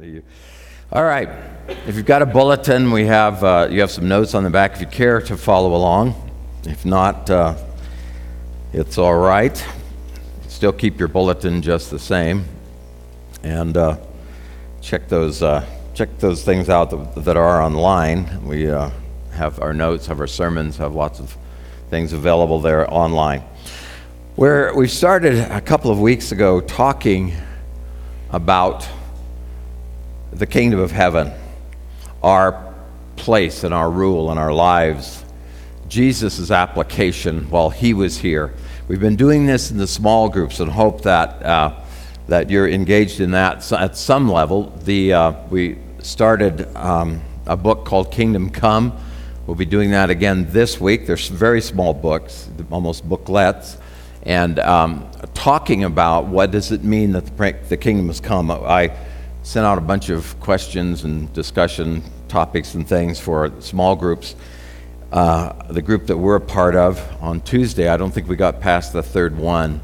You? All right. If you've got a bulletin, we have uh, you have some notes on the back if you care to follow along. If not, uh, it's all right. Still keep your bulletin just the same, and uh, check those uh, check those things out that, that are online. We uh, have our notes, have our sermons, have lots of things available there online. Where we started a couple of weeks ago talking about the kingdom of heaven, our place and our rule in our lives, Jesus' application while he was here. We've been doing this in the small groups and hope that, uh, that you're engaged in that at some level. The, uh, we started um, a book called Kingdom Come. We'll be doing that again this week. They're very small books, almost booklets, and um, talking about what does it mean that the, the kingdom has come. I sent out a bunch of questions and discussion topics and things for small groups. Uh, the group that we're a part of on Tuesday, I don't think we got past the third one,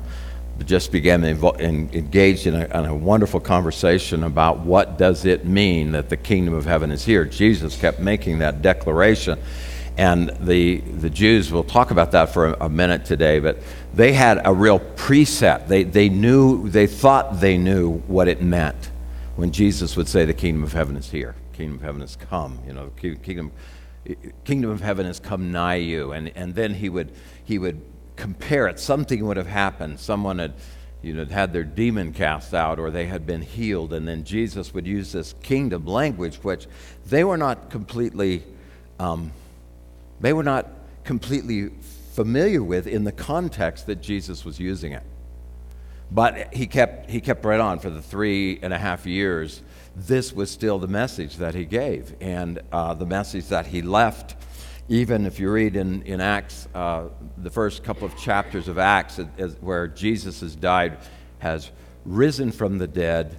but just began invo- in, engaged in a, in a wonderful conversation about what does it mean that the kingdom of heaven is here. Jesus kept making that declaration. And the, the Jews, we'll talk about that for a, a minute today, but they had a real preset. They, they knew, they thought they knew what it meant when Jesus would say, The kingdom of heaven is here, kingdom of heaven has come, you know, kingdom, kingdom of heaven has come nigh you. And, and then he would, he would compare it. Something would have happened. Someone had, you know, had their demon cast out or they had been healed. And then Jesus would use this kingdom language, which they were not completely, um, they were not completely familiar with in the context that Jesus was using it. But he kept, he kept right on for the three and a half years. This was still the message that he gave and uh, the message that he left. Even if you read in, in Acts, uh, the first couple of chapters of Acts, where Jesus has died, has risen from the dead,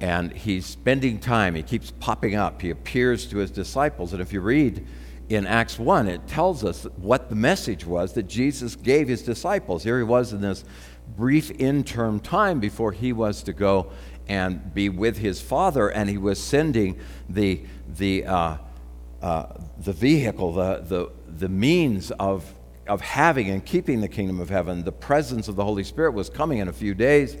and he's spending time. He keeps popping up. He appears to his disciples. And if you read in Acts 1, it tells us what the message was that Jesus gave his disciples. Here he was in this brief interim time before he was to go and be with his father, and he was sending the, the, uh, uh, the vehicle, the, the, the means of, of having and keeping the kingdom of heaven. The presence of the Holy Spirit was coming in a few days,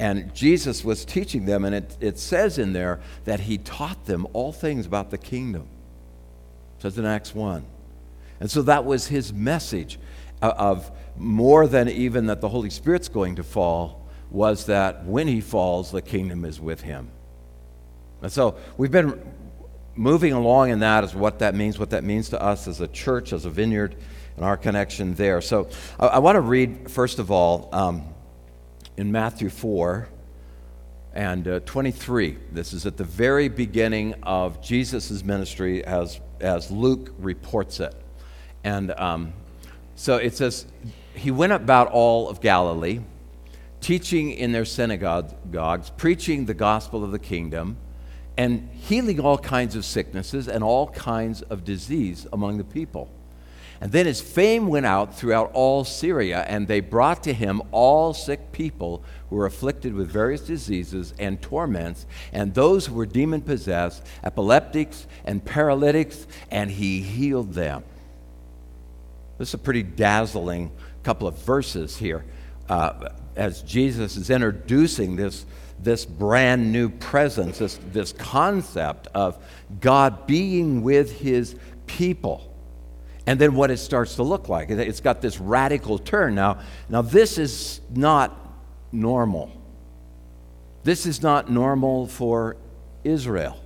and Jesus was teaching them, and it, it says in there that he taught them all things about the kingdom. It says in Acts 1. And so that was his message of more than even that the Holy Spirit's going to fall, was that when he falls, the kingdom is with him. And so we've been moving along in that as what that means, what that means to us as a church, as a vineyard, and our connection there. So I, I want to read, first of all, um, in Matthew 4 and uh, 23. This is at the very beginning of Jesus' ministry as, as Luke reports it. And um, so it says, He went about all of Galilee, teaching in their synagogues, preaching the gospel of the kingdom, and healing all kinds of sicknesses and all kinds of disease among the people. And then his fame went out throughout all Syria, and they brought to him all sick people who were afflicted with various diseases and torments, and those who were demon possessed, epileptics and paralytics, and he healed them. This is a pretty dazzling couple of verses here uh, as Jesus is introducing this, this brand new presence, this, this concept of God being with his people. And then what it starts to look like. It's got this radical turn. Now, now this is not normal. This is not normal for Israel.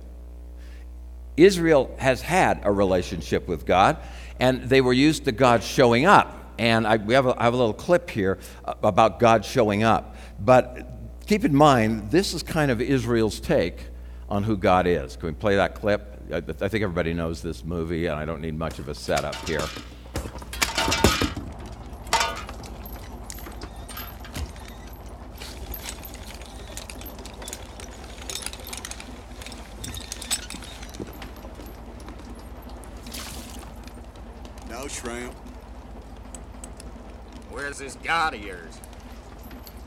Israel has had a relationship with God and they were used to God showing up. And I, we have a, I have a little clip here uh, about God showing up. But keep in mind, this is kind of Israel's take on who God is. Can we play that clip? I, I think everybody knows this movie, and I don't need much of a setup here. shrimp. This God of yours?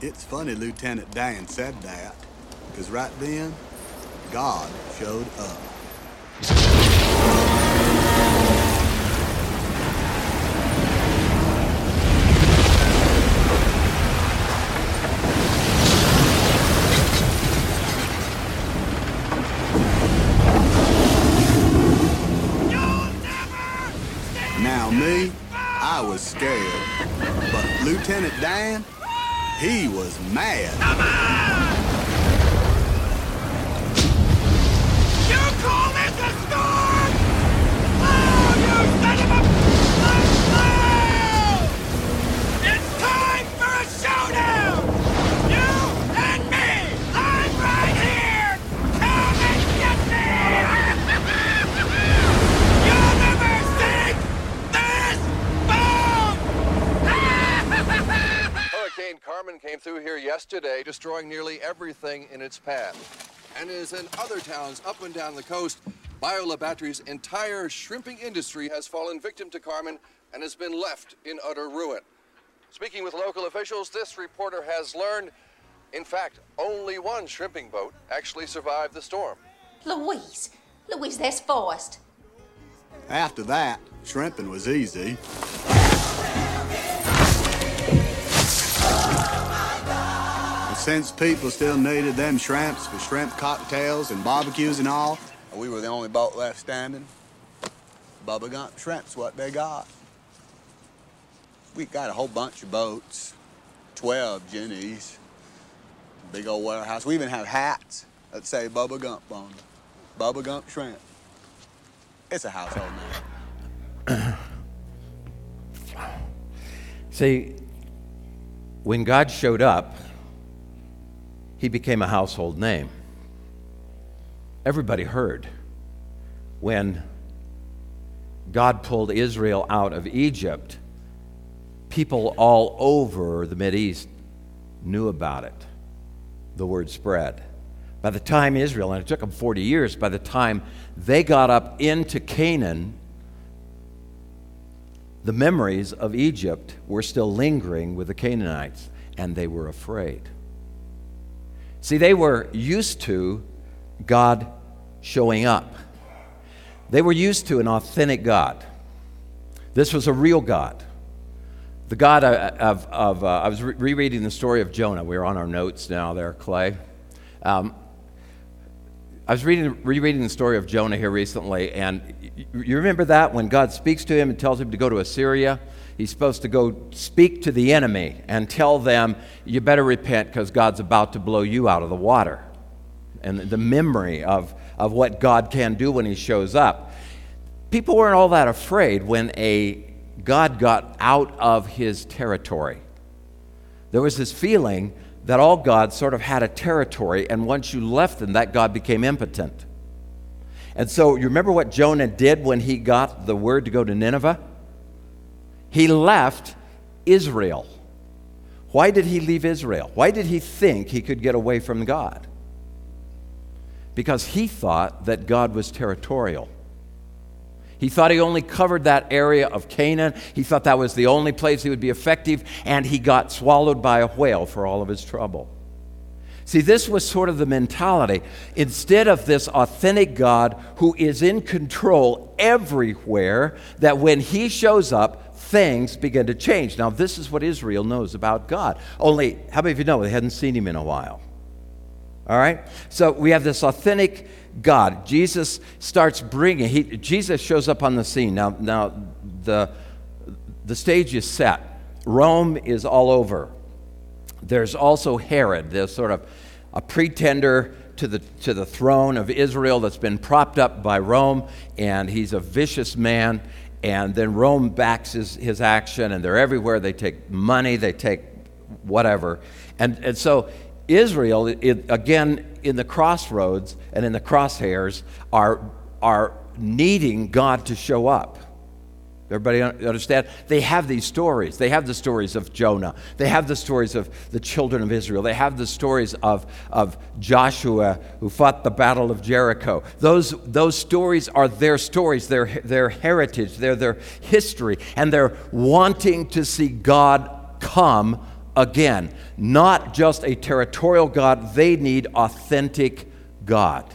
It's funny Lieutenant Dan said that, because right then, God showed up. Lieutenant Dan, he was mad. Through here yesterday, destroying nearly everything in its path. And as in other towns up and down the coast, Bayou La Batre's entire shrimping industry has fallen victim to Carmen and has been left in utter ruin. Speaking with local officials, this reporter has learned, in fact, only one shrimping boat actually survived the storm. Louise, Louise, there's Forrest. After that, shrimping was easy. Since people still needed them shrimps for shrimp cocktails and barbecues and all, we were the only boat left standing, Bubba Gump Shrimp's what they got. We got a whole bunch of boats, 12 Jennies, big old warehouse. We even have hats that say Bubba Gump on them. Bubba Gump Shrimp. It's a household name. See, when God showed up, he became a household name. Everybody heard when God pulled Israel out of Egypt. People all over the East knew about it. The word spread. By the time Israel, and it took them 40 years, by the time they got up into Canaan, the memories of Egypt were still lingering with the Canaanites, and they were afraid. See, they were used to God showing up, they were used to an authentic God. This was a real God. The God of, of uh, I was rereading the story of Jonah. We're on our notes now there, Clay. Um, I was reading, rereading the story of Jonah here recently, and you remember that when God speaks to him and tells him to go to Assyria? He's supposed to go speak to the enemy and tell them, You better repent because God's about to blow you out of the water. And the memory of, of what God can do when He shows up. People weren't all that afraid when a God got out of His territory. There was this feeling that all gods sort of had a territory, and once you left them, that God became impotent. And so, you remember what Jonah did when he got the word to go to Nineveh? He left Israel. Why did he leave Israel? Why did he think he could get away from God? Because he thought that God was territorial. He thought he only covered that area of Canaan. He thought that was the only place he would be effective, and he got swallowed by a whale for all of his trouble. See, this was sort of the mentality. Instead of this authentic God who is in control everywhere, that when he shows up, things begin to change. Now, this is what Israel knows about God. Only, how many of you know they hadn't seen him in a while? All right? So we have this authentic God. Jesus starts bringing, he, Jesus shows up on the scene. Now, now the, the stage is set. Rome is all over. There's also Herod, there's sort of a pretender to the, to the throne of Israel that's been propped up by Rome, and he's a vicious man. And then Rome backs his, his action, and they're everywhere. They take money, they take whatever. And, and so Israel, it, again, in the crossroads and in the crosshairs, are, are needing God to show up. Everybody understand? They have these stories. They have the stories of Jonah. They have the stories of the children of Israel. They have the stories of, of Joshua who fought the Battle of Jericho. Those, those stories are their stories, their, their heritage, they're their history, and they're wanting to see God come again. Not just a territorial God, they need authentic God.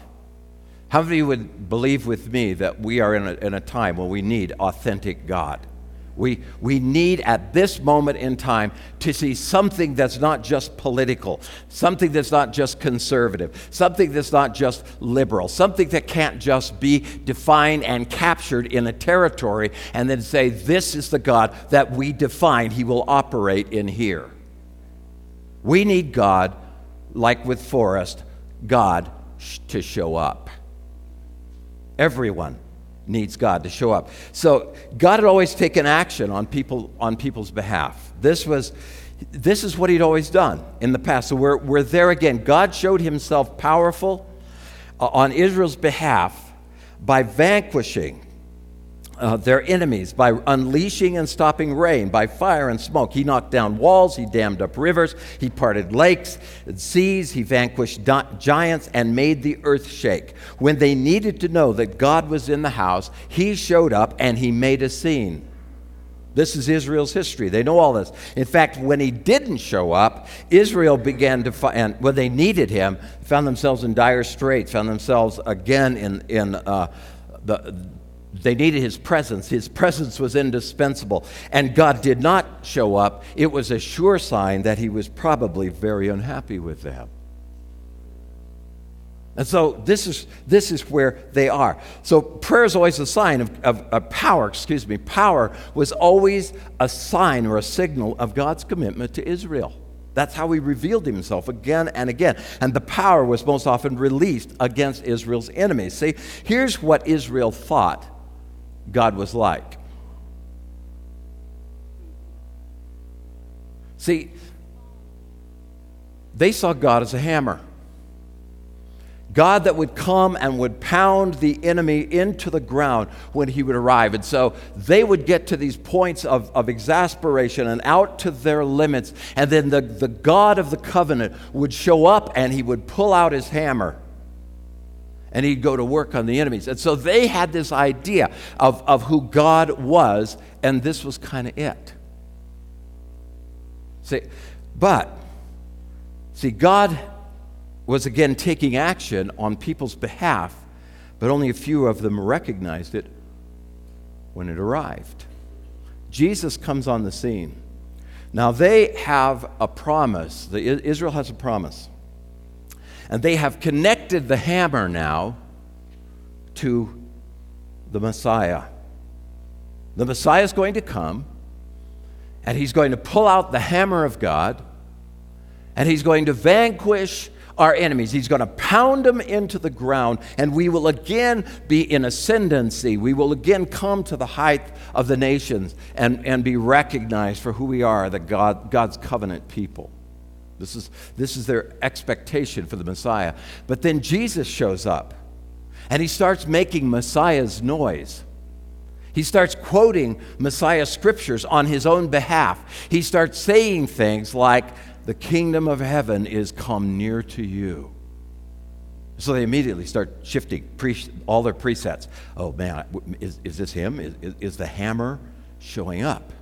How many would believe with me that we are in a, in a time when we need authentic God? We, we need at this moment in time to see something that's not just political, something that's not just conservative, something that's not just liberal, something that can't just be defined and captured in a territory and then say, This is the God that we define. He will operate in here. We need God, like with Forrest, God to show up. Everyone needs God to show up. So God had always taken action on people on people's behalf. This was this is what he'd always done in the past. So we're, we're there again. God showed himself powerful uh, on Israel's behalf by vanquishing uh, their enemies by unleashing and stopping rain, by fire and smoke. He knocked down walls, he dammed up rivers, he parted lakes and seas, he vanquished giants and made the earth shake. When they needed to know that God was in the house, he showed up and he made a scene. This is Israel's history. They know all this. In fact, when he didn't show up, Israel began to find, when they needed him, found themselves in dire straits, found themselves again in, in uh, the, they needed his presence. His presence was indispensable. And God did not show up. It was a sure sign that he was probably very unhappy with them. And so this is, this is where they are. So prayer is always a sign of, of, of, power, excuse me. Power was always a sign or a signal of God's commitment to Israel. That's how he revealed himself again and again. And the power was most often released against Israel's enemies. See, here's what Israel thought God was like. See, they saw God as a hammer. God that would come and would pound the enemy into the ground when he would arrive. And so they would get to these points of, of exasperation and out to their limits. And then the, the God of the covenant would show up and he would pull out his hammer and he'd go to work on the enemies. And so they had this idea of, of who God was, and this was kind of it. See, but, see, God was again taking action on people's behalf, but only a few of them recognized it when it arrived. Jesus comes on the scene. Now, they have a promise. Israel has a promise. And they have connected the hammer now to the Messiah. The Messiah is going to come, and he's going to pull out the hammer of God, and he's going to vanquish our enemies. He's going to pound them into the ground, and we will again be in ascendancy. We will again come to the height of the nations and, and be recognized for who we are, the God, God's covenant people. This is, this is their expectation for the Messiah. But then Jesus shows up and he starts making Messiah's noise. He starts quoting Messiah scriptures on his own behalf. He starts saying things like, The kingdom of heaven is come near to you. So they immediately start shifting pre- all their presets. Oh man, is, is this him? Is, is, is the hammer showing up?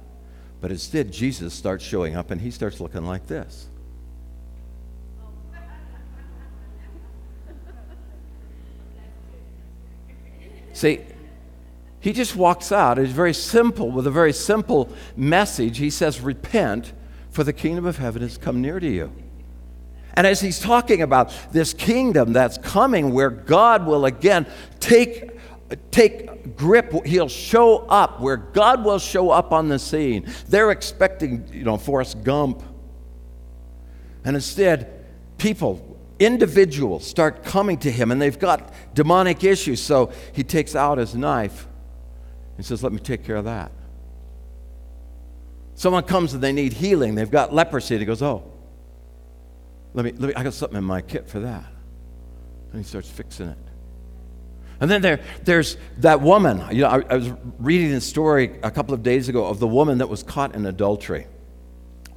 But instead, Jesus starts showing up and he starts looking like this. See, he just walks out. It's very simple, with a very simple message. He says, Repent, for the kingdom of heaven has come near to you. And as he's talking about this kingdom that's coming, where God will again take, take grip, he'll show up, where God will show up on the scene. They're expecting, you know, Forrest Gump. And instead, people individuals start coming to him and they've got demonic issues. So he takes out his knife and says, Let me take care of that. Someone comes and they need healing. They've got leprosy. He goes, Oh, let me, let me, I got something in my kit for that. And he starts fixing it. And then there, there's that woman. You know, I, I was reading a story a couple of days ago of the woman that was caught in adultery.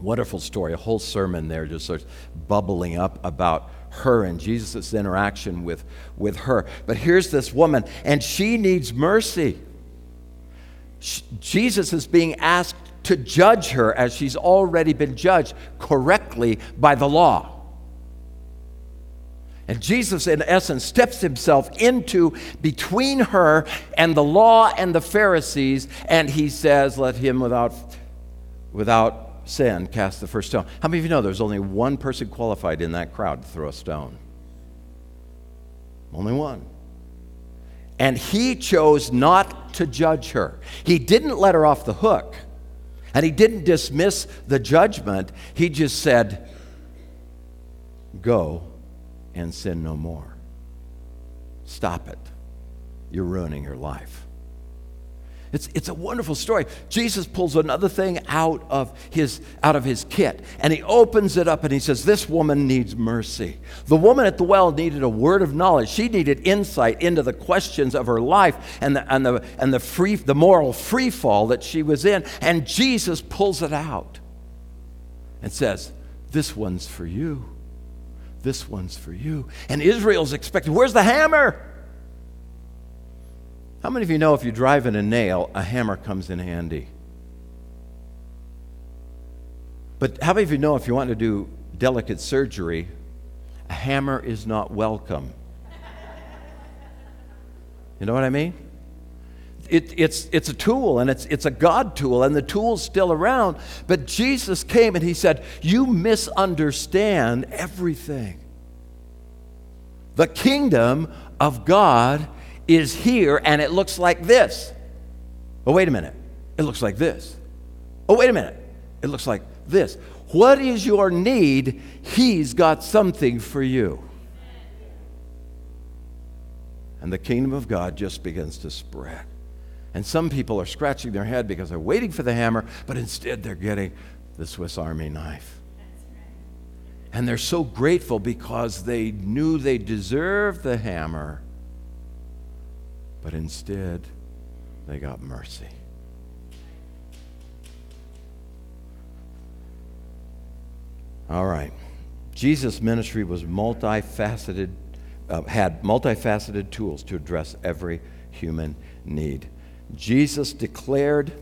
Wonderful story, a whole sermon there just starts bubbling up about her and Jesus' interaction with, with her. But here's this woman, and she needs mercy. She, Jesus is being asked to judge her as she's already been judged correctly by the law. And Jesus, in essence, steps himself into between her and the law and the Pharisees, and he says, Let him without, without sin cast the first stone. How many of you know there's only one person qualified in that crowd to throw a stone? Only one. And he chose not to judge her. He didn't let her off the hook, and he didn't dismiss the judgment. He just said, Go and sin no more. Stop it. You're ruining your life. It's, it's a wonderful story. Jesus pulls another thing out of, his, out of his kit and he opens it up and he says, This woman needs mercy. The woman at the well needed a word of knowledge. She needed insight into the questions of her life and the, and the, and the, free, the moral free fall that she was in. And Jesus pulls it out and says, This one's for you. This one's for you. And Israel's expecting, Where's the hammer? How many of you know if you drive in a nail, a hammer comes in handy? But how many of you know if you want to do delicate surgery, a hammer is not welcome? You know what I mean? It, it's, it's a tool and it's, it's a God tool, and the tool's still around. But Jesus came and he said, You misunderstand everything. The kingdom of God is here and it looks like this. Oh, wait a minute. It looks like this. Oh, wait a minute. It looks like this. What is your need? He's got something for you. And the kingdom of God just begins to spread. And some people are scratching their head because they're waiting for the hammer, but instead they're getting the Swiss Army knife. And they're so grateful because they knew they deserved the hammer, but instead they got mercy. All right. Jesus' ministry was multifaceted, uh, had multifaceted tools to address every human need. Jesus declared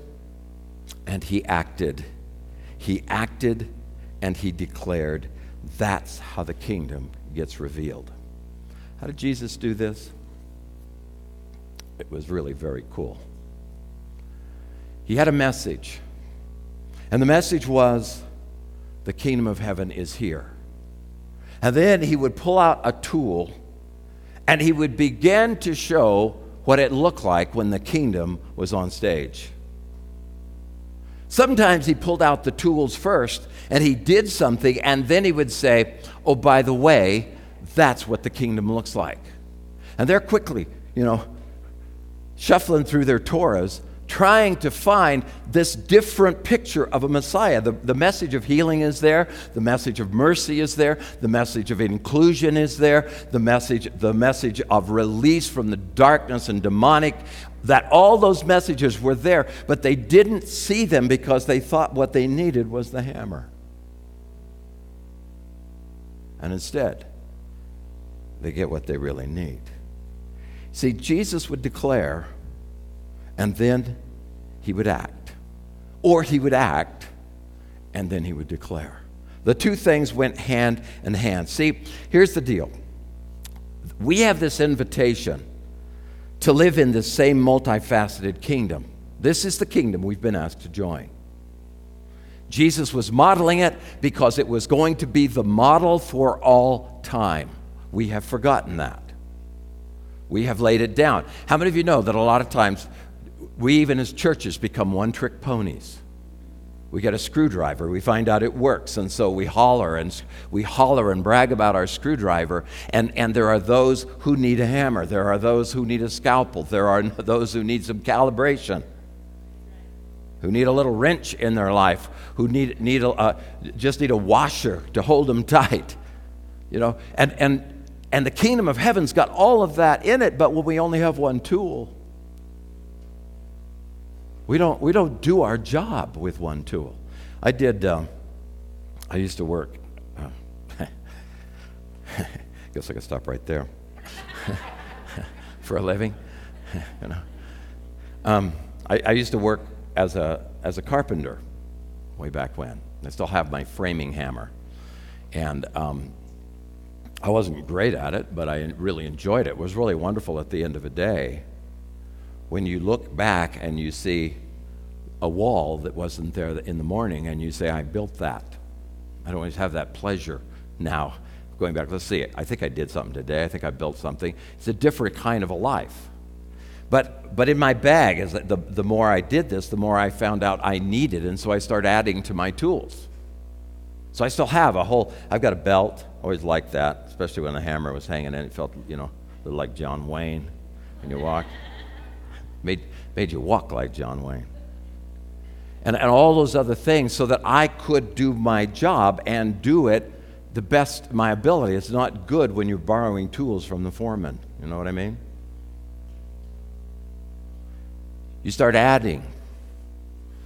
and he acted. He acted and he declared. That's how the kingdom gets revealed. How did Jesus do this? It was really very cool. He had a message, and the message was the kingdom of heaven is here. And then he would pull out a tool and he would begin to show what it looked like when the kingdom was on stage. Sometimes he pulled out the tools first and he did something, and then he would say, Oh, by the way, that's what the kingdom looks like. And they're quickly, you know, shuffling through their Torahs, trying to find this different picture of a Messiah. The, the message of healing is there, the message of mercy is there, the message of inclusion is there, the message, the message of release from the darkness and demonic. That all those messages were there, but they didn't see them because they thought what they needed was the hammer. And instead, they get what they really need. See, Jesus would declare, and then he would act. Or he would act, and then he would declare. The two things went hand in hand. See, here's the deal we have this invitation to live in this same multifaceted kingdom. This is the kingdom we've been asked to join. Jesus was modeling it because it was going to be the model for all time. We have forgotten that. We have laid it down. How many of you know that a lot of times we, even as churches, become one trick ponies? We get a screwdriver, we find out it works, and so we holler and we holler and brag about our screwdriver. And, and there are those who need a hammer, there are those who need a scalpel, there are those who need some calibration, who need a little wrench in their life, who need, need a, uh, just need a washer to hold them tight. You know, and, and and the kingdom of heaven's got all of that in it, but when we only have one tool, we don't, we don't do our job with one tool. I did, um, I used to work. Uh, guess I can stop right there. For a living, you know. Um, I, I used to work as a, as a carpenter way back when. I still have my framing hammer. And um, I wasn't great at it, but I really enjoyed it. It was really wonderful at the end of the day when you look back and you see a wall that wasn't there in the morning and you say, I built that. I don't always have that pleasure now going back. Let's see, I think I did something today. I think I built something. It's a different kind of a life. But, but in my bag, as the, the more I did this, the more I found out I needed, and so I started adding to my tools. So I still have a whole, I've got a belt, always like that, especially when the hammer was hanging in. It felt, you know, a little like John Wayne when you walk. made, made you walk like John Wayne. And, and all those other things so that I could do my job and do it the best my ability. It's not good when you're borrowing tools from the foreman. You know what I mean? You start adding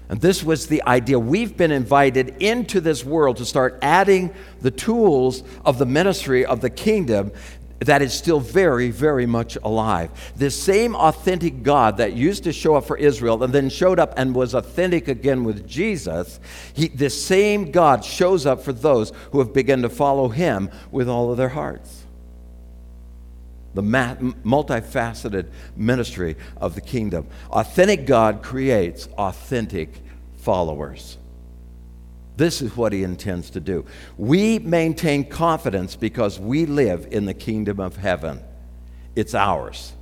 and this was the idea. We've been invited into this world to start adding the tools of the ministry of the kingdom that is still very, very much alive. This same authentic God that used to show up for Israel and then showed up and was authentic again with Jesus, he, this same God shows up for those who have begun to follow him with all of their hearts the multifaceted ministry of the kingdom. Authentic God creates authentic followers. This is what he intends to do. We maintain confidence because we live in the kingdom of heaven. It's ours.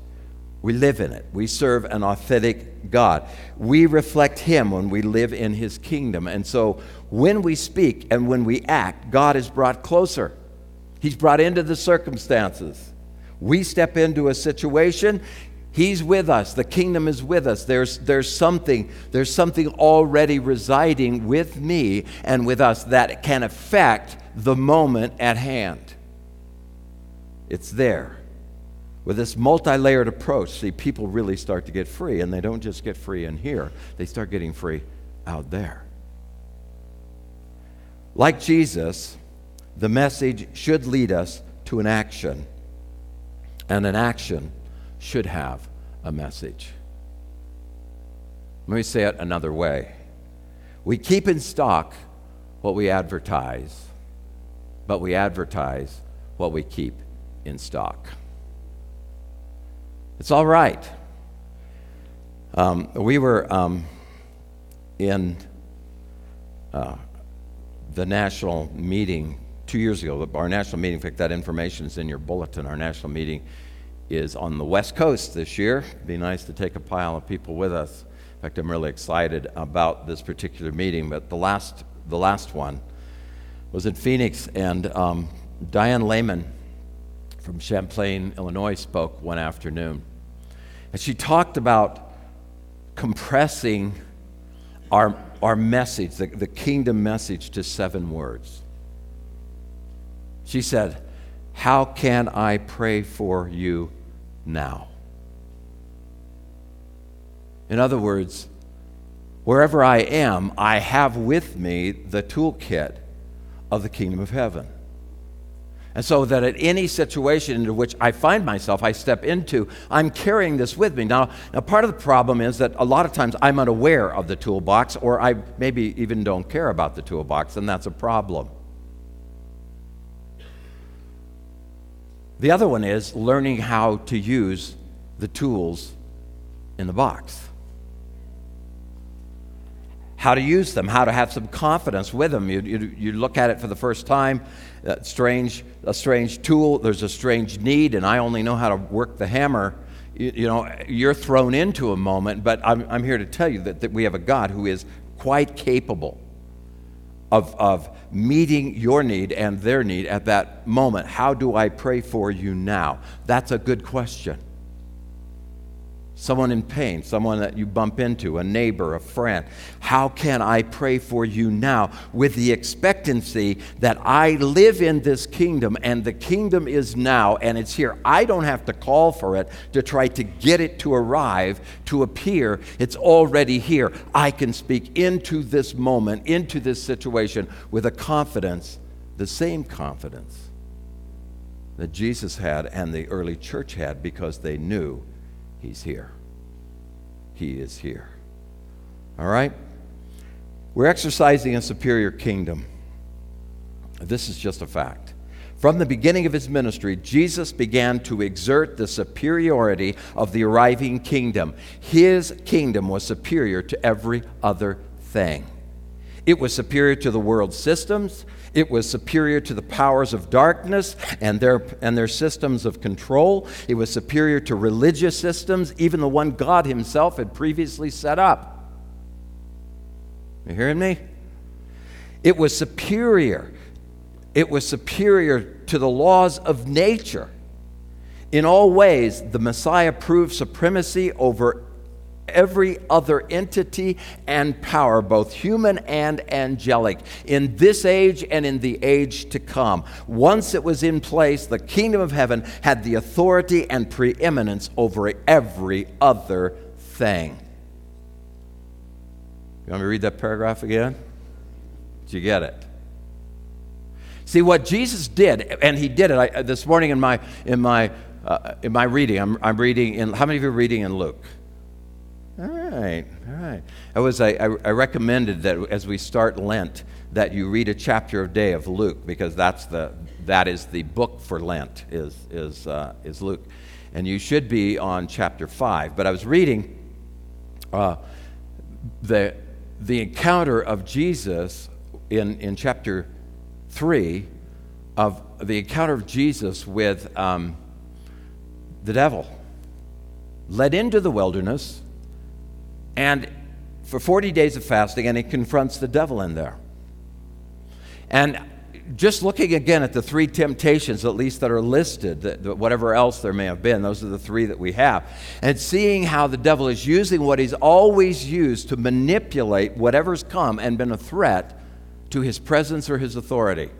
We live in it. We serve an authentic God. We reflect Him when we live in His kingdom. And so when we speak and when we act, God is brought closer. He's brought into the circumstances. We step into a situation, He's with us. The kingdom is with us. There's, there's, something, there's something already residing with me and with us that can affect the moment at hand. It's there. With this multi layered approach, see, people really start to get free, and they don't just get free in here, they start getting free out there. Like Jesus, the message should lead us to an action and an action should have a message. Let me say it another way. We keep in stock what we advertise, but we advertise what we keep in stock. It's all right. Um, we were um, in uh, the national meeting two years ago, our national meeting, in fact, that information is in your bulletin. Our national meeting is on the West Coast this year. It'd be nice to take a pile of people with us. In fact, I'm really excited about this particular meeting, but the last, the last one was in Phoenix, and um, Diane Leman from Champaign, Illinois, spoke one afternoon. And she talked about compressing our, our message, the, the kingdom message, to seven words. She said, How can I pray for you now? In other words, wherever I am, I have with me the toolkit of the kingdom of heaven. And so that at any situation into which I find myself, I step into, I'm carrying this with me. Now, now, part of the problem is that a lot of times I'm unaware of the toolbox, or I maybe even don't care about the toolbox, and that's a problem. The other one is learning how to use the tools in the box. How to use them, how to have some confidence with them. You, you, you look at it for the first time, a strange, a strange tool, there's a strange need, and I only know how to work the hammer. You, you know, you're thrown into a moment, but I'm, I'm here to tell you that, that we have a God who is quite capable of, of meeting your need and their need at that moment. How do I pray for you now? That's a good question someone in pain, someone that you bump into, a neighbor, a friend. How can I pray for you now with the expectancy that I live in this kingdom and the kingdom is now and it's here? I don't have to call for it to try to get it to arrive, to appear. It's already here. I can speak into this moment, into this situation with a confidence, the same confidence that Jesus had and the early church had because they knew He's here. He is here. All right? We're exercising a superior kingdom. This is just a fact. From the beginning of his ministry, Jesus began to exert the superiority of the arriving kingdom. His kingdom was superior to every other thing. It was superior to the world's systems. It was superior to the powers of darkness and their, and their systems of control. It was superior to religious systems, even the one God Himself had previously set up. You hearing me? It was superior. It was superior to the laws of nature. In all ways, the Messiah proved supremacy over every other entity and power, both human and angelic, in this age and in the age to come. Once it was in place, the kingdom of heaven had the authority and preeminence over every other thing. You want me to read that paragraph again? Did you get it? See what Jesus did, and he did it I, this morning in my in my uh, in my reading. I'm, I'm reading in. How many of you are reading in Luke? All right, all right. I was I, I recommended that as we start Lent that you read a chapter a day of Luke because that's the that is the book for Lent is is uh, is Luke, and you should be on chapter five. But I was reading uh, the the encounter of Jesus in in chapter three of the encounter of Jesus with um, the devil, led into the wilderness and for 40 days of fasting, and he confronts the devil in there. And just looking again at the three temptations, at least that are listed, that, whatever else there may have been, those are the three that we have, and seeing how the devil is using what he's always used to manipulate whatever's come and been a threat to his presence or his authority.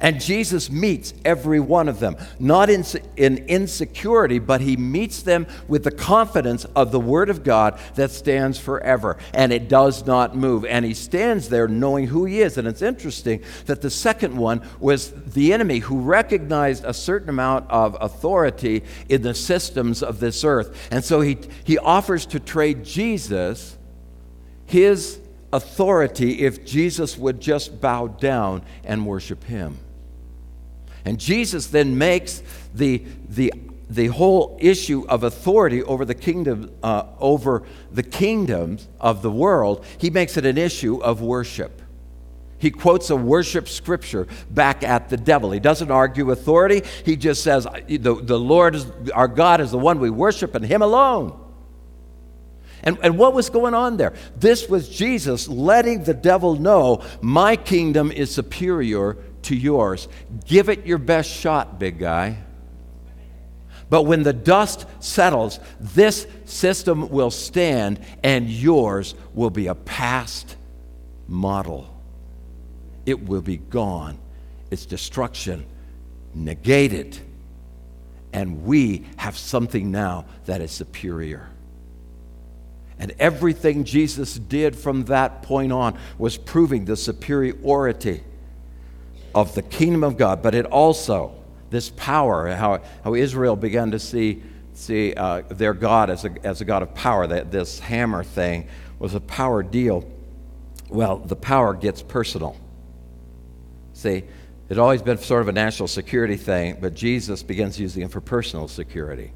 And Jesus meets every one of them, not in, in, insecurity, but he meets them with the confidence of the Word of God that stands forever. And it does not move. And he stands there knowing who he is. And it's interesting that the second one was the enemy who recognized a certain amount of authority in the systems of this earth. And so he, he offers to trade Jesus his authority if Jesus would just bow down and worship him. And Jesus then makes the, the, the whole issue of authority over the kingdom, uh, over the kingdoms of the world, he makes it an issue of worship. He quotes a worship scripture back at the devil. He doesn't argue authority. He just says, the, the Lord, is, our God, is the one we worship and Him alone. And, and what was going on there? This was Jesus letting the devil know, my kingdom is superior to yours. Give it your best shot, big guy. But when the dust settles, this system will stand and yours will be a past model. It will be gone, its destruction negated. And we have something now that is superior. And everything Jesus did from that point on was proving the superiority of the kingdom of God, but it also, this power, how, how Israel began to see, see uh, their God as a, as a God of power, that this hammer thing was a power deal. Well, the power gets personal. See, it always been sort of a national security thing, but Jesus begins using it for personal security.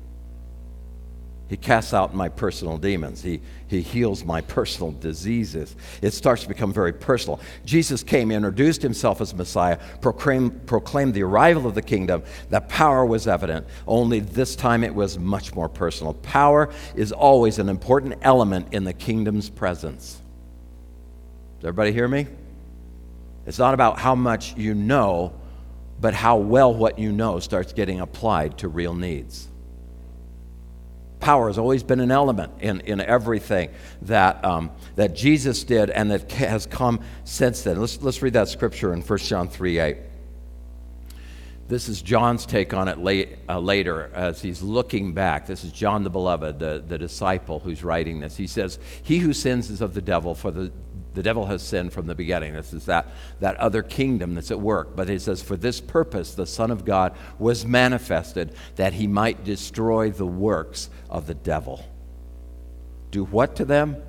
He casts out my personal demons. He, he heals my personal diseases. It starts to become very personal. Jesus came, introduced himself as Messiah, proclaimed, proclaimed the arrival of the kingdom. That power was evident, only this time it was much more personal. Power is always an important element in the kingdom's presence. Does everybody hear me? It's not about how much you know, but how well what you know starts getting applied to real needs power has always been an element in, in everything that, um, that Jesus did and that has come since then. Let's, let's read that scripture in 1 John 3 8. This is John's take on it late, uh, later as he's looking back. This is John the Beloved, the, the disciple who's writing this. He says, He who sins is of the devil, for the the devil has sinned from the beginning. This is that, that other kingdom that's at work. But he says, For this purpose, the Son of God was manifested that he might destroy the works of the devil. Do what to them?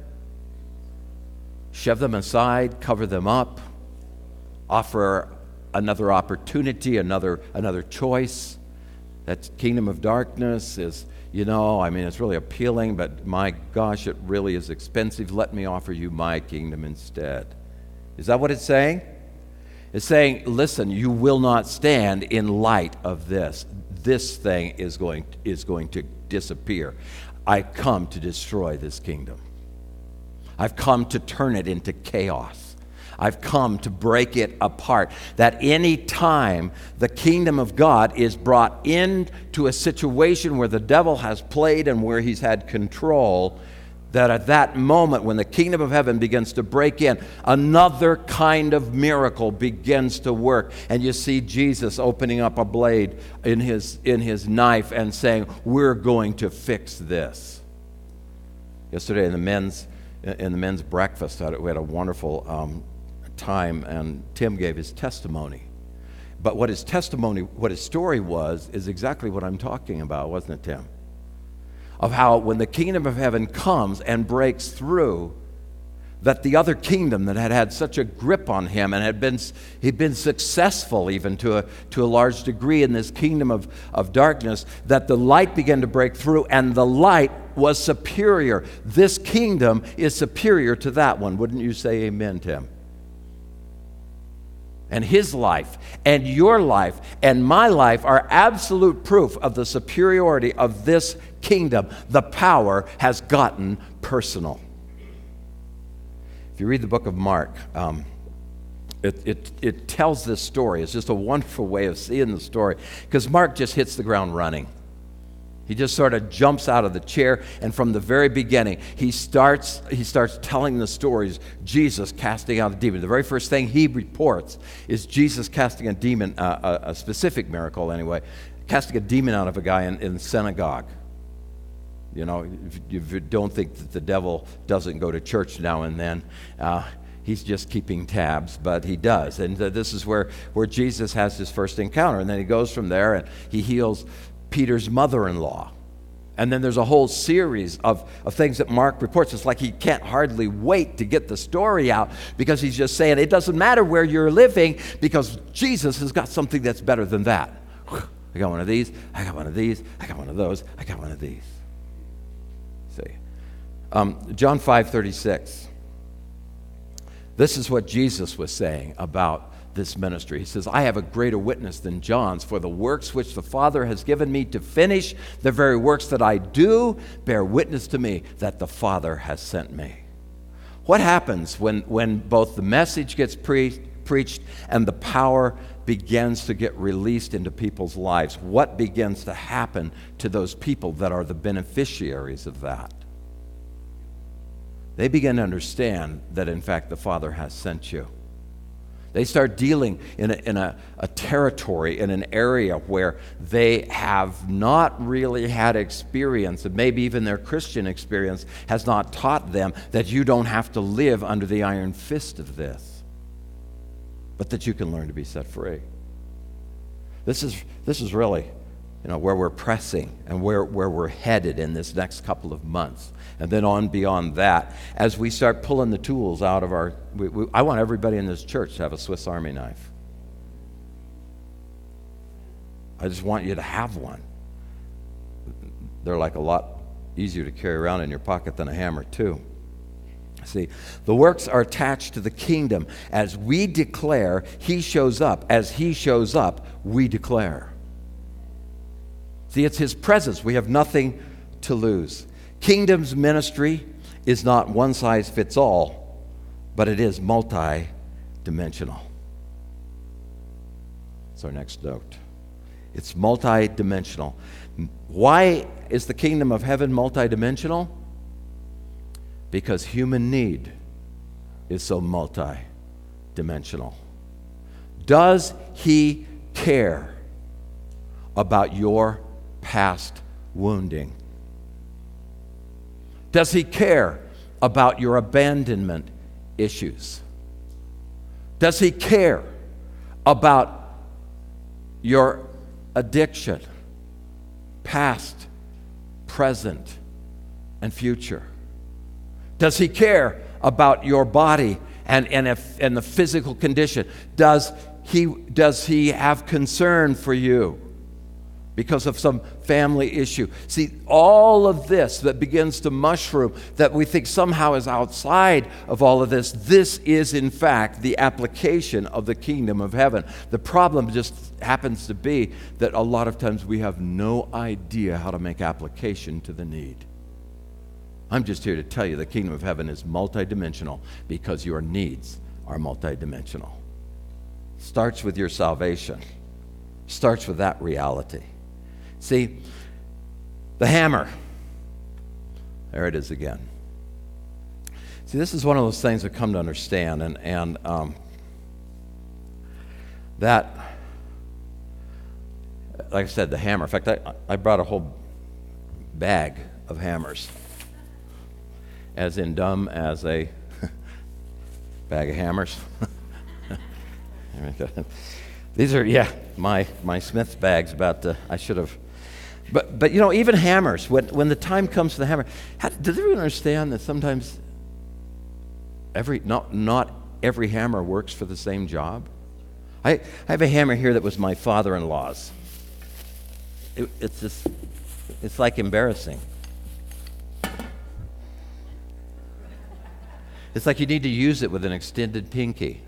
Shove them aside, cover them up, offer another opportunity, another, another choice. That kingdom of darkness is, you know, I mean, it's really appealing, but my gosh, it really is expensive. Let me offer you my kingdom instead. Is that what it's saying? It's saying, listen, you will not stand in light of this. This thing is going, is going to disappear. I come to destroy this kingdom. I've come to turn it into chaos. I've come to break it apart. That any time the kingdom of God is brought into a situation where the devil has played and where he's had control, that at that moment, when the kingdom of heaven begins to break in, another kind of miracle begins to work. And you see Jesus opening up a blade in his, in his knife and saying, We're going to fix this. Yesterday in the men's, in the men's breakfast, we had a wonderful um, time, and Tim gave his testimony. But what his testimony, what his story was, is exactly what I'm talking about, wasn't it, Tim? Of how when the kingdom of heaven comes and breaks through, that the other kingdom that had had such a grip on him and had been, he'd been successful even to a, to a large degree in this kingdom of, of darkness, that the light began to break through and the light was superior. This kingdom is superior to that one. Wouldn't you say amen, Tim? And his life and your life and my life are absolute proof of the superiority of this kingdom. The power has gotten personal. If you read the book of Mark, um, it, it, it tells this story. It's just a wonderful way of seeing the story because Mark just hits the ground running. He just sort of jumps out of the chair, and from the very beginning, he starts, he starts telling the stories Jesus casting out a demon. The very first thing he reports is Jesus casting a demon, uh, a, a, specific miracle anyway, casting a demon out of a guy in, in synagogue. You know, if, if, you don't think that the devil doesn't go to church now and then, uh, he's just keeping tabs, but he does. And uh, this is where, where Jesus has his first encounter. And then he goes from there and he heals Peter's mother in law. And then there's a whole series of, of things that Mark reports. It's like he can't hardly wait to get the story out because he's just saying it doesn't matter where you're living because Jesus has got something that's better than that. I got one of these, I got one of these, I got one of those, I got one of these. See. Um, John 5 36. This is what Jesus was saying about this ministry. He says, I have a greater witness than John's, for the works which the Father has given me to finish, the very works that I do, bear witness to me that the Father has sent me. What happens when, when both the message gets pre- preached and the power begins to get released into people's lives? What begins to happen to those people that are the beneficiaries of that? They begin to understand that, in fact, the Father has sent you. They start dealing in, a, in a, a territory, in an area where they have not really had experience, and maybe even their Christian experience has not taught them that you don't have to live under the iron fist of this, but that you can learn to be set free. This is, this is really you know, where we're pressing and where, where we're headed in this next couple of months and then on beyond that, as we start pulling the tools out of our. We, we, I want everybody in this church to have a Swiss Army knife. I just want you to have one. They're like a lot easier to carry around in your pocket than a hammer, too. See, the works are attached to the kingdom. As we declare, He shows up. As He shows up, we declare. See, it's His presence. We have nothing to lose. Kingdom's ministry is not one size fits all, but it is multi dimensional. That's our next note. It's multi dimensional. Why is the kingdom of heaven multi dimensional? Because human need is so multi dimensional. Does he care about your past wounding? Does he care about your abandonment issues? Does he care about your addiction, past, present, and future? Does he care about your body and, and, if, and the physical condition. Does he, does he have concern for you? because of some family issue. See, all of this that begins to mushroom, that we think somehow is outside of all of this, this is in fact the application of the kingdom of heaven. The problem just happens to be that a lot of times we have no idea how to make application to the need. I'm just here to tell you the kingdom of heaven is multidimensional because your needs are multidimensional. Starts with your salvation. Starts with that reality. See, the hammer. There it is again. See, this is one of those things I've come to understand, and, and um, that, like I said, the hammer. In fact, I, I brought a whole bag of hammers, as in dumb as a bag of hammers. These are, yeah, my, my Smith's bags about, uh, I should have but, but you know, even hammers, when, when the time comes for the hammer, how, does everyone understand that sometimes every, not, not every hammer works for the same job? I, I have a hammer here that was my father in law's. It, it's just, it's like embarrassing. It's like you need to use it with an extended pinky.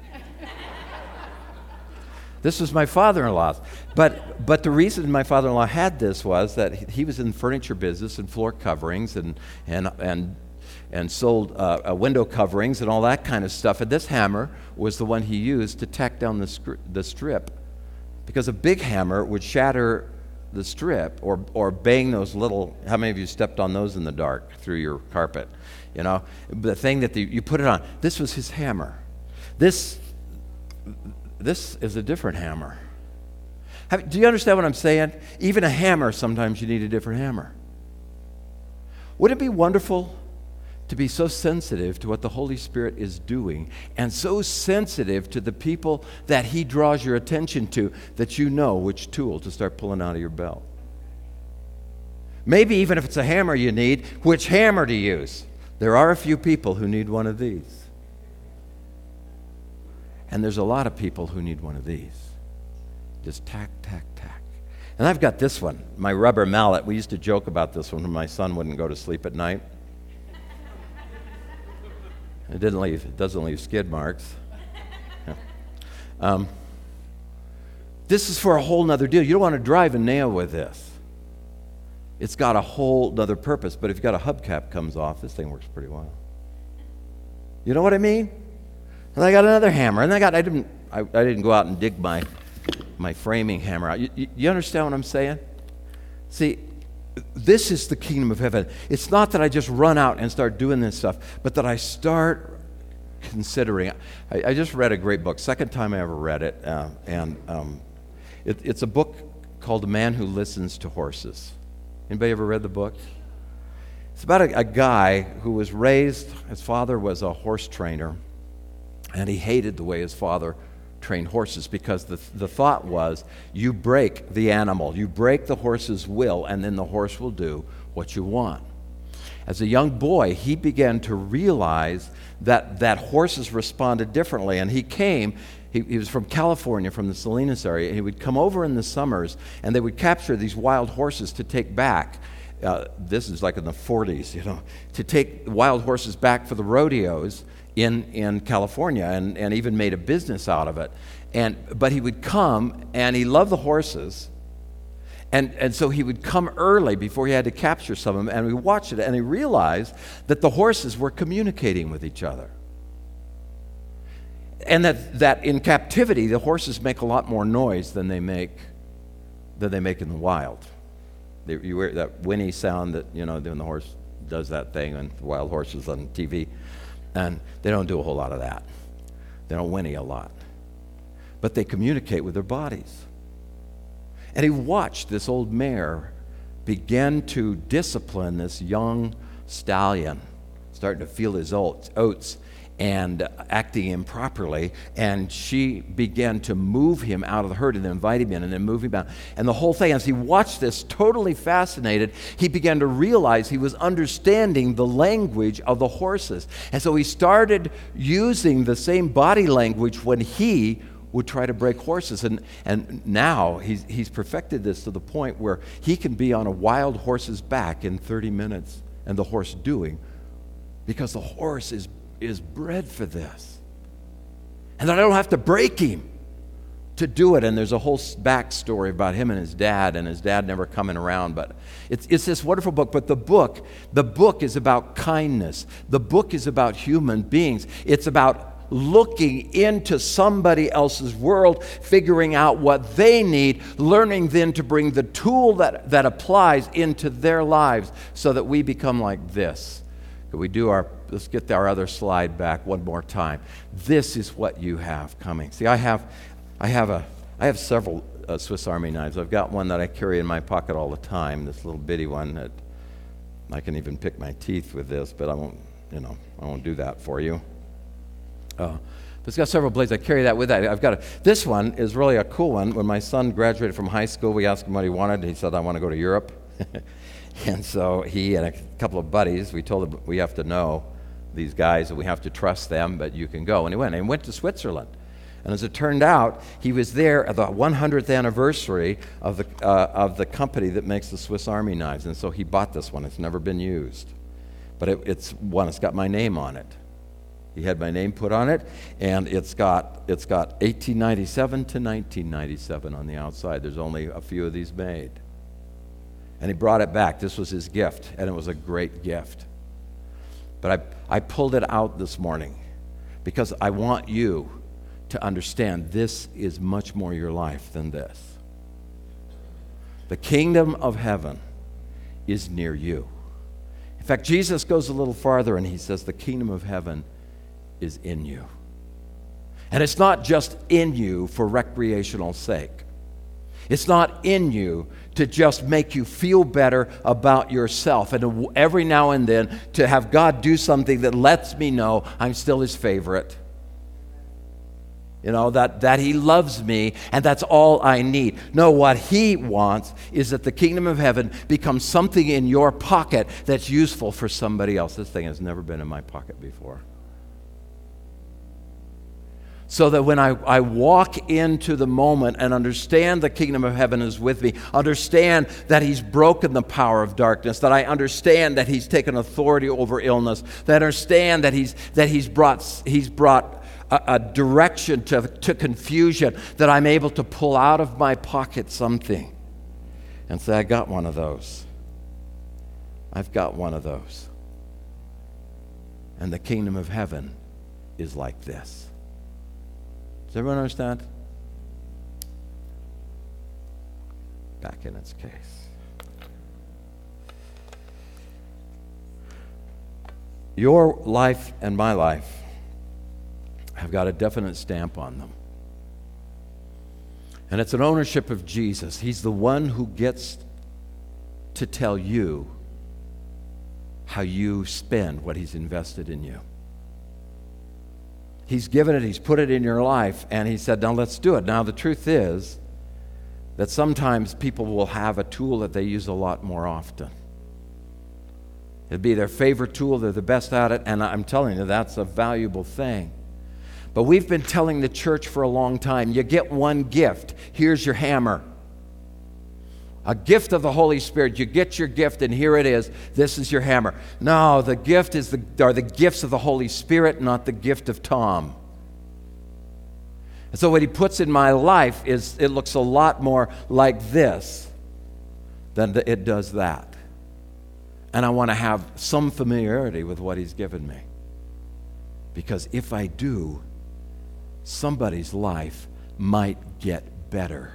This was my father in law's. But, but the reason my father in law had this was that he was in the furniture business and floor coverings and, and, and, and sold uh, uh, window coverings and all that kind of stuff. And this hammer was the one he used to tack down the, the strip. Because a big hammer would shatter the strip or, or bang those little, how many of you stepped on those in the dark through your carpet? You know, the thing that the, you put it on. This was his hammer. This, this is a different hammer. Have, do you understand what I'm saying? Even a hammer, sometimes you need a different hammer. Would it be wonderful to be so sensitive to what the Holy Spirit is doing and so sensitive to the people that He draws your attention to that you know which tool to start pulling out of your belt? Maybe even if it's a hammer you need, which hammer to use? There are a few people who need one of these. And there's a lot of people who need one of these. Just tack, tack, tack. And I've got this one, my rubber mallet. We used to joke about this one when my son wouldn't go to sleep at night. It didn't leave, it doesn't leave skid marks. Um, this is for a whole nother deal. You don't want to drive a nail with this. It's got a whole nother purpose, but if you've got a hubcap comes off, this thing works pretty well. You know what I mean? And I got another hammer. And I got, I didn't, I, I didn't go out and dig my, my framing hammer out. You, you, you understand what I'm saying? See, this is the kingdom of heaven. It's not that I just run out and start doing this stuff, but that I start considering. I, I just read a great book, second time I ever read it, uh, and um, it, it's a book called "A Man Who Listens to Horses." Anybody ever read the book? It's about a, a guy who was raised. His father was a horse trainer, and he hated the way his father trained horses because the, the thought was you break the animal, you break the horse's will, and then the horse will do what you want. As a young boy, he began to realize that, that horses responded differently, and he came. He, he was from California, from the Salinas area, and he would come over in the summers, and they would capture these wild horses to take back. Uh, this is like in the 40s, you know, to take wild horses back for the rodeos in, in California and, and even made a business out of it. And, but he would come and he loved the horses. And, and so he would come early before he had to capture some of them. And we watched it and he realized that the horses were communicating with each other. And that, that in captivity, the horses make a lot more noise than they make, than they make in the wild. You hear that whinny sound that, you know, when the horse does that thing and wild horses on TV. And they don't do a whole lot of that. They don't whinny a lot. But they communicate with their bodies. And he watched this old mare begin to discipline this young stallion, starting to feel his oats. And acting improperly. And she began to move him out of the herd and then invite him in and then move him out. And the whole thing, as he watched this, totally fascinated, he began to realize he was understanding the language of the horses. And so he started using the same body language when he would try to break horses. And, and now he's, he's perfected this to the point where he can be on a wild horse's back in 30 minutes and the horse doing because the horse is is bred for this. And that I don't have to break him to do it. And there's a whole backstory about him and his dad, and his dad never coming around. But it's, it's this wonderful book. But the book, the book is about kindness. The book is about human beings. It's about looking into somebody else's world, figuring out what they need, learning then to bring the tool that, that applies into their lives so that we become like this. Could we do our let's get our other slide back one more time. This is what you have coming. See, I have, I have, a, I have several uh, Swiss Army knives. I've got one that I carry in my pocket all the time, this little bitty one that I can even pick my teeth with this, but I won't, you know, I won't do that for you. Uh, but it's got several blades. I carry that with that. I've got a, this one is really a cool one. When my son graduated from high school, we asked him what he wanted. He said, I want to go to Europe. and so he and a couple of buddies, we told him we have to know these guys and we have to trust them, but you can go. And he went. And he went to Switzerland. And as it turned out, he was there at the 100th anniversary of the, uh, of the company that makes the Swiss Army knives. And so he bought this one. It's never been used. But it, it's one, it's got my name on it. He had my name put on it, and it's got, it's got 1897 to 1997 on the outside. There's only a few of these made. And he brought it back. This was his gift, and it was a great gift. But I, I pulled it out this morning because I want you to understand this is much more your life than this. The kingdom of heaven is near you. In fact, Jesus goes a little farther and he says, The kingdom of heaven is in you. And it's not just in you for recreational sake. It's not in you to just make you feel better about yourself. And every now and then to have God do something that lets me know I'm still his favorite. You know, that, that he loves me and that's all I need. No, what he wants is that the kingdom of heaven becomes something in your pocket that's useful for somebody else. This thing has never been in my pocket before so that when I, I walk into the moment and understand the kingdom of heaven is with me, understand that He's broken the power of darkness, that I understand that He's taken authority over illness, that I understand that He's, that he's brought, he's brought a, a direction to, to confusion, that I'm able to pull out of my pocket something and say, I got one of those. I've got one of those. And the kingdom of heaven is like this. Does everyone understand? Back in its case. Your life and my life have got a definite stamp on them. And it's an ownership of Jesus. He's the one who gets to tell you how you spend what He's invested in you. He's given it, He's put it in your life, and He said, Now let's do it. Now, the truth is that sometimes people will have a tool that they use a lot more often. It'd be their favorite tool, they're the best at it, and I'm telling you, that's a valuable thing. But we've been telling the church for a long time you get one gift, here's your hammer a gift of the Holy Spirit. You get your gift, and here it is. This is your hammer. No, the gift is the, are the gifts of the Holy Spirit, not the gift of Tom. And so, what he puts in my life is it looks a lot more like this than it does that. And I want to have some familiarity with what he's given me. Because if I do, somebody's life might get better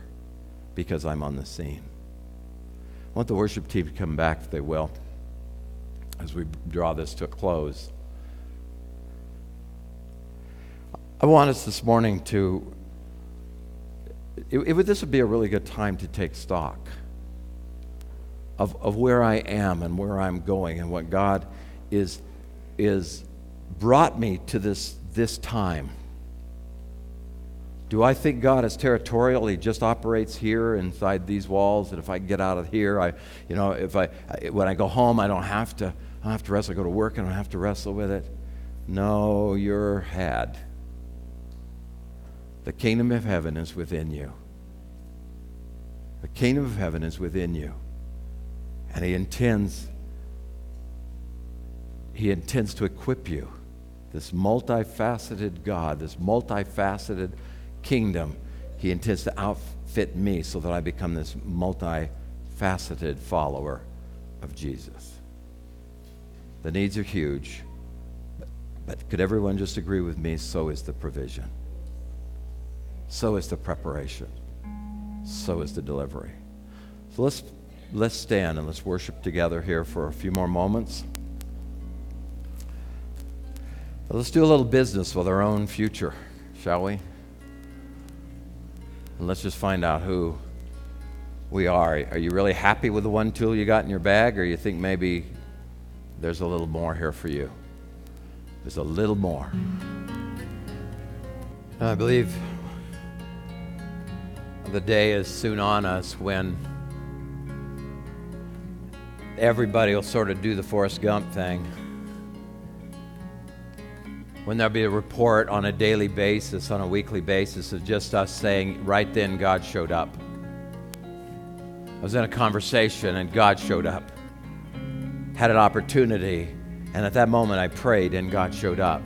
because I'm on the scene. I want the worship team to come back if they will, as we draw this to a close. I want us this morning to, it, it, this would be a really good time to take stock of, of where I am and where I'm going and what God is, is brought me to this, this time. Do I think God is territorial? He just operates here inside these walls, and if I get out of here, I, you know, if I, when I go home, I don't have to, I don't have to wrestle. I go to work, I don't have to wrestle with it. No, you're had. The kingdom of heaven is within you. The kingdom of heaven is within you. And he intends he intends to equip you. This multifaceted God, this multifaceted kingdom, he intends to outfit me so that I become this multifaceted follower of Jesus. The needs are huge, but could everyone just agree with me? So is the provision, so is the preparation, so is the delivery. So let's, let's stand and let's worship together here for a few more moments. Let's do a little business with our own future, shall we? And let's just find out who we are. Are you really happy with the one tool you got in your bag, or you think maybe there's a little more here for you? There's a little more. I believe the day is soon on us when everybody will sort of do the Forrest Gump thing when there'll be a report on a daily basis, on a weekly basis, of just us saying, right then, God showed up. I was in a conversation and God showed up. Had an opportunity, and at that moment I prayed and God showed up.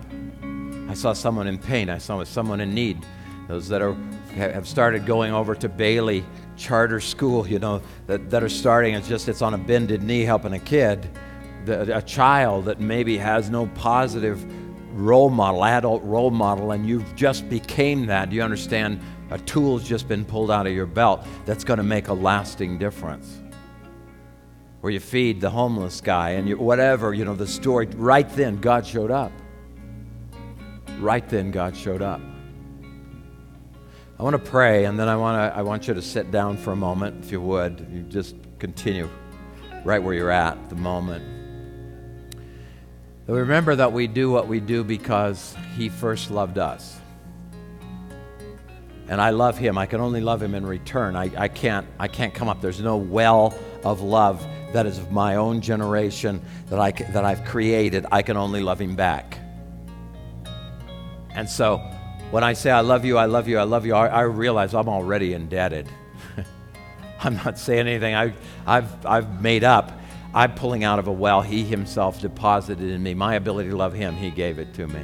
I saw someone in pain, I saw someone in need. Those that are, have started going over to Bailey Charter School, you know, that, that are starting, it's just it's on a bended knee helping a kid, the, a child that maybe has no positive role model, adult role model, and you've just became that. You understand? A tool's just been pulled out of your belt that's going to make a lasting difference. Where you feed the homeless guy and you, whatever, you know, the story. Right then, God showed up. Right then, God showed up. I want to pray, and then I want to. I want you to sit down for a moment, if you would. You just continue right where you're at the moment. Remember that we do what we do because He first loved us. And I love Him. I can only love Him in return. I, I, can't, I can't come up. There's no well of love that is of my own generation that, I, that I've created. I can only love Him back. And so when I say I love you, I love you, I love you, I, I realize I'm already indebted. I'm not saying anything I, I've, I've made up. I'm pulling out of a well He Himself deposited in me. My ability to love Him, He gave it to me.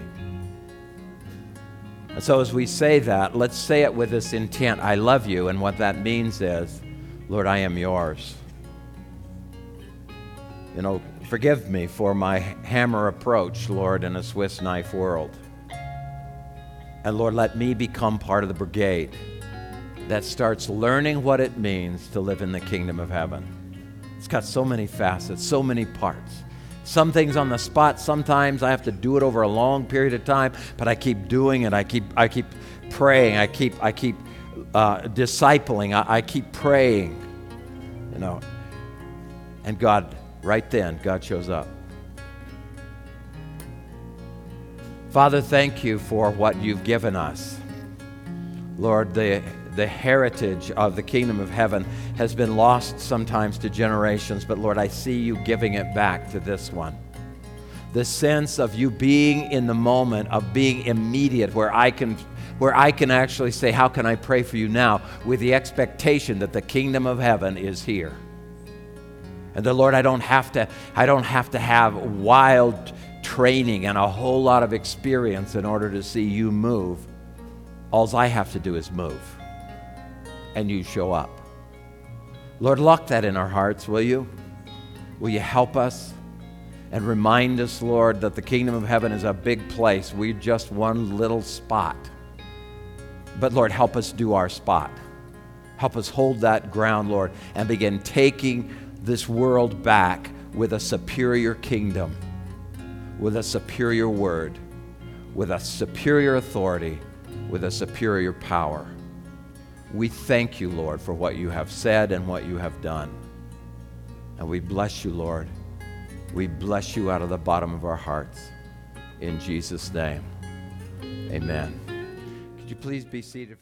And so, as we say that, let's say it with this intent I love you. And what that means is, Lord, I am yours. You know, forgive me for my hammer approach, Lord, in a Swiss knife world. And Lord, let me become part of the brigade that starts learning what it means to live in the kingdom of heaven. It's got so many facets, so many parts. Some things on the spot, sometimes I have to do it over a long period of time, but I keep doing it. I keep, I keep praying. I keep, I keep uh, discipling. I, I keep praying, you know. And God, right then, God shows up. Father, thank you for what you've given us. Lord, the the heritage of the kingdom of heaven has been lost sometimes to generations, but Lord, I see you giving it back to this one. The sense of you being in the moment, of being immediate, where I can where I can actually say, How can I pray for you now? with the expectation that the kingdom of heaven is here. And the Lord, I don't have to, I don't have to have wild training and a whole lot of experience in order to see you move. All I have to do is move and you show up. Lord, lock that in our hearts, will you? Will you help us and remind us, Lord, that the kingdom of heaven is a big place. We're just one little spot. But Lord, help us do our spot. Help us hold that ground, Lord, and begin taking this world back with a superior kingdom, with a superior word, with a superior authority, with a superior power. We thank you, Lord, for what you have said and what you have done. And we bless you, Lord. We bless you out of the bottom of our hearts. in Jesus' name. Amen. Could you please be seated?